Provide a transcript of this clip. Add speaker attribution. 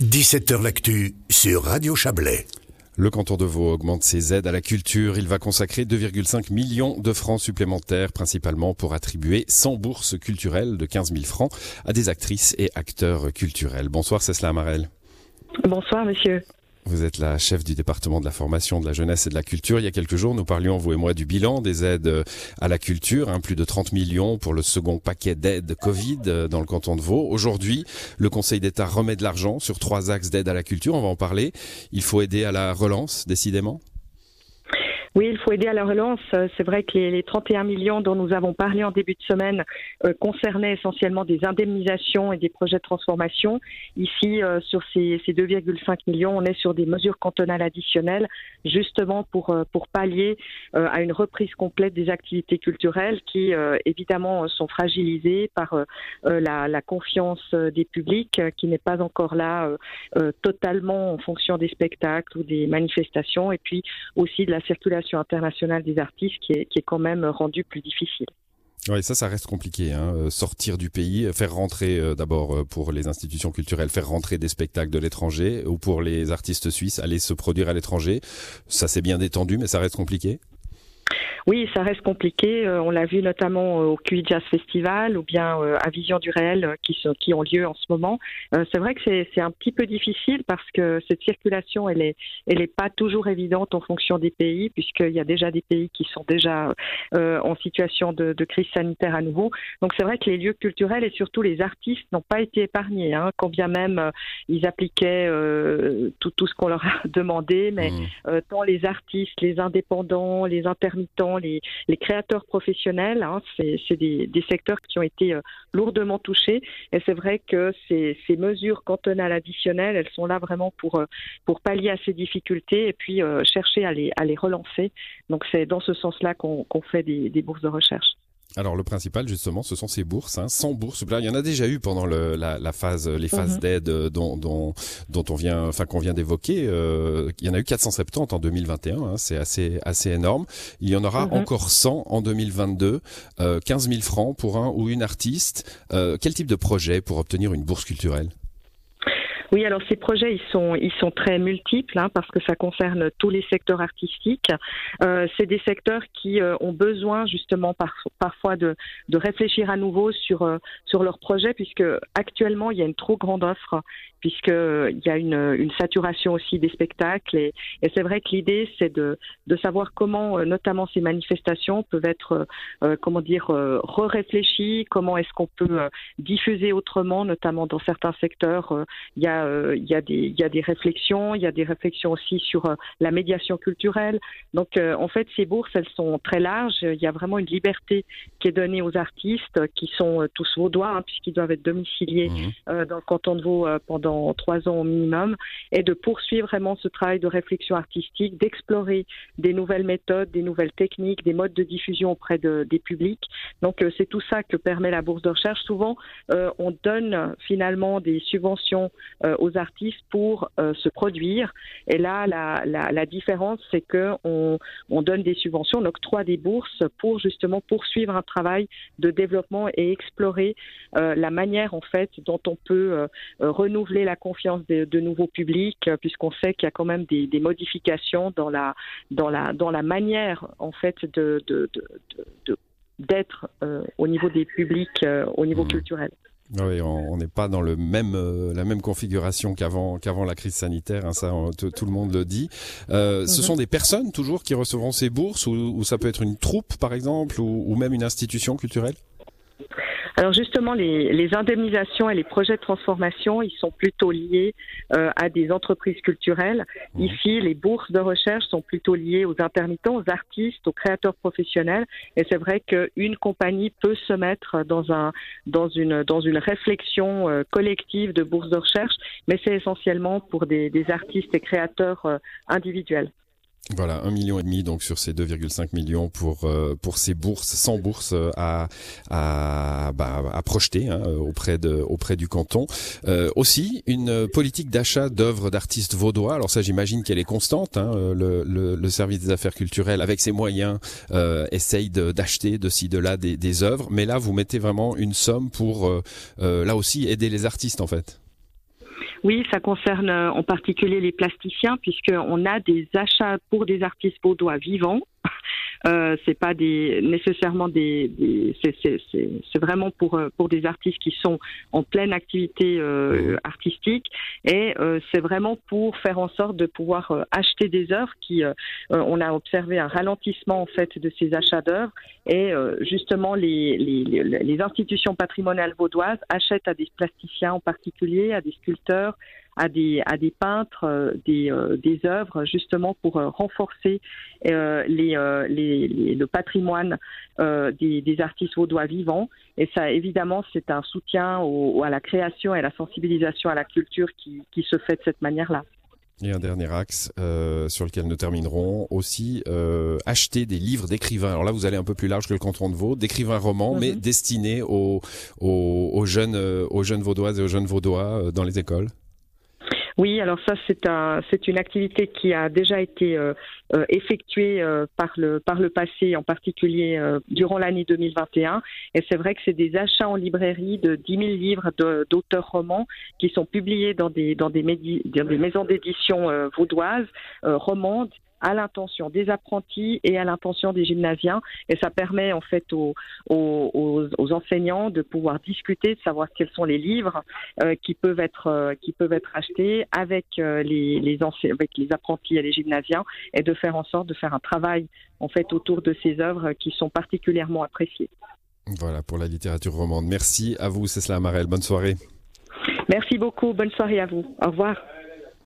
Speaker 1: 17h L'actu sur Radio Chablais.
Speaker 2: Le canton de Vaud augmente ses aides à la culture. Il va consacrer 2,5 millions de francs supplémentaires, principalement pour attribuer 100 bourses culturelles de 15 000 francs à des actrices et acteurs culturels. Bonsoir, Cécile Amarel.
Speaker 3: Bonsoir, monsieur.
Speaker 2: Vous êtes la chef du département de la formation, de la jeunesse et de la culture. Il y a quelques jours, nous parlions, vous et moi, du bilan des aides à la culture, hein, plus de 30 millions pour le second paquet d'aides Covid euh, dans le canton de Vaud. Aujourd'hui, le Conseil d'État remet de l'argent sur trois axes d'aide à la culture. On va en parler. Il faut aider à la relance, décidément.
Speaker 3: Oui, il faut aider à la relance. Euh, c'est vrai que les, 31 millions dont nous avons parlé en début de semaine euh, concernaient essentiellement des indemnisations et des projets de transformation. Ici, euh, sur ces, ces 2,5 millions, on est sur des mesures cantonales additionnelles, justement pour, pour pallier à une reprise complète des activités culturelles qui, évidemment, sont fragilisées par la, la, confiance des publics qui n'est pas encore là totalement en fonction des spectacles ou des manifestations, et puis aussi de la circulation internationale des artistes qui est, quand même rendue plus difficile.
Speaker 2: Oui, ça, ça reste compliqué. Hein. Euh, sortir du pays, euh, faire rentrer euh, d'abord pour les institutions culturelles, faire rentrer des spectacles de l'étranger, ou pour les artistes suisses, aller se produire à l'étranger. Ça, c'est bien détendu, mais ça reste compliqué?
Speaker 3: Oui, ça reste compliqué. Euh, on l'a vu notamment euh, au QI Jazz Festival ou bien euh, à Vision du réel qui, sont, qui ont lieu en ce moment. c'est vrai que c'est un petit peu difficile parce que cette circulation, elle est, elle est pas toujours évidente en fonction des pays, puisqu'il y a déjà des pays qui sont déjà en situation de, de, crise sanitaire à nouveau. Donc c'est vrai que les lieux culturels et surtout les artistes n'ont pas été épargnés, hein, quand bien même ils appliquaient tout, tout ce qu'on leur a demandé, mais mmh. tant les artistes, les indépendants, les intermittents, les, créateurs professionnels. Hein, c'est des, secteurs qui ont été euh, lourdement touchés. Et c'est vrai que ces, mesures cantonales additionnelles, elles sont là vraiment pour, euh, pour pallier à ces difficultés et puis euh, chercher à les, à les relancer. Donc c'est dans ce sens-là qu'on fait des bourses de recherche.
Speaker 2: Alors le principal justement, ce sont ces bourses, hein, 100 bourses. Il y en a déjà eu pendant le, la, la, phase, les phases mhm. d'aide euh, dont, dont, dont, on vient, enfin qu'on vient d'évoquer. Euh, il y en a eu 470 en 2021, hein, c'est assez assez énorme. Il y en aura mhm. encore 100 en 2022, euh, 15 000 francs pour un ou une artiste. Euh, quel type de projet pour obtenir une bourse culturelle?
Speaker 3: Oui, alors ces projets, ils sont, ils sont très multiples hein, parce que ça concerne tous les secteurs artistiques. Euh, c'est des secteurs qui euh, ont besoin justement par, parfois de, de, réfléchir à nouveau sur, euh, sur leurs projets puisque actuellement il y a une trop grande offre puisqu'il y a une, une, saturation aussi des spectacles. Et, et c'est vrai que l'idée, c'est de, de, savoir comment, euh, notamment ces manifestations, peuvent être, euh, euh, comment dire, re-réfléchies, comment est-ce qu'on peut diffuser autrement, notamment dans certains secteurs. Il y, a, il, y a des, il y a des réflexions, il y a des réflexions aussi sur la médiation culturelle. Donc, en fait, ces bourses, elles sont très larges. Il y a vraiment une liberté qui est donnée aux artistes, qui sont tous vaudois, hein, puisqu'ils doivent être domiciliés mmh. dans le canton de Vaud pendant trois ans au minimum, et de poursuivre vraiment ce travail de réflexion artistique, d'explorer des nouvelles méthodes, des nouvelles techniques, des modes de diffusion auprès de, des publics. Donc euh, c'est tout ça que permet la bourse de recherche. Souvent, euh, on donne finalement des subventions euh, aux artistes pour se produire, et là la, la, la différence c'est que on, on donne des subventions, on octroie des bourses pour justement poursuivre un travail de développement et explorer la manière en fait dont on peut renouveler la confiance de, nouveaux publics, euh, puisqu'on sait qu'il y a quand même des, modifications dans la, dans, la, dans la manière en fait de, d'être euh, au niveau des publics, euh, au niveau mmh. culturel.
Speaker 2: Oui, on n'est pas dans le même la même configuration qu'avant qu'avant la crise sanitaire. Hein, ça, tout le monde le dit. Ce mmh. sont des personnes toujours qui recevront ces bourses, ou, ça peut être une troupe, par exemple, ou même une institution culturelle?
Speaker 3: Alors justement, les, indemnisations et les projets de transformation, ils sont plutôt liés euh, à des entreprises culturelles. Mmh. Ici, les bourses de recherche sont plutôt liées aux intermittents, aux artistes, aux créateurs professionnels. Et c'est vrai qu'une compagnie peut se mettre dans, un, dans, une, dans une réflexion euh, collective de bourses de recherche, mais c'est essentiellement pour des, artistes et créateurs euh, individuels.
Speaker 2: Voilà, un million et demi donc sur ces 2,5 millions pour euh, pour ces bourses, sans bourses euh, à à, bah, projeter hein, auprès auprès du canton. Euh, aussi une politique d'achat d'œuvres d'artistes vaudois. Alors ça, j'imagine qu'elle est constante. Hein, le, le, service des affaires culturelles, avec ses moyens, euh, essaye d'acheter de, ci de là des, des œuvres. Mais là, vous mettez vraiment une somme pour là aussi aider les artistes en fait.
Speaker 3: Oui, ça concerne en particulier les plasticiens, puisqu'on a des achats pour des artistes vaudois vivants euh, c'est pas des nécessairement des, des c'est vraiment pour euh, pour des artistes qui sont en pleine activité euh, artistique. Et euh, c'est vraiment pour faire en sorte de pouvoir euh, acheter des œuvres qui on a observé un ralentissement en fait de ces achats d'œuvres. Et justement les, les, les institutions patrimoniales vaudoises achètent à des plasticiens en particulier à des sculpteurs à des, à des peintres euh, des, euh, des œuvres justement pour euh, renforcer les, les, le patrimoine des, des, artistes vaudois vivants. Et ça, évidemment, c'est un soutien au, à la création et à la sensibilisation à la culture qui, qui se fait de cette manière-là.
Speaker 2: Et un dernier axe euh, sur lequel nous terminerons aussi euh, acheter des livres d'écrivains. Alors là, vous allez un peu plus large que le canton de Vaud, d'écrivains romans, mais mhm. destinés aux, aux, aux, jeunes, aux jeunes vaudoises et aux jeunes vaudois dans les écoles.
Speaker 3: Oui, alors ça c'est un, c'est une activité qui a déjà été euh, euh, effectuée euh, par le par le passé, en particulier durant l'année 2021. Et c'est vrai que c'est des achats en librairie de 10 000 livres d'auteurs romans qui sont publiés dans des dans des, dans des maisons d'édition vaudoises romandes à l'intention des apprentis et à l'intention des gymnasiens. Et ça permet en fait aux, aux, aux, enseignants de pouvoir discuter, de savoir quels sont les livres euh, qui peuvent être euh, qui peuvent être achetés avec euh, les les, avec les apprentis et les gymnasiens et de faire en sorte de faire un travail en fait autour de ces œuvres qui sont particulièrement appréciées.
Speaker 2: Voilà pour la littérature romande. Merci à vous, Cécile Amarel. Bonne soirée.
Speaker 3: Merci beaucoup. Bonne soirée à vous. Au revoir.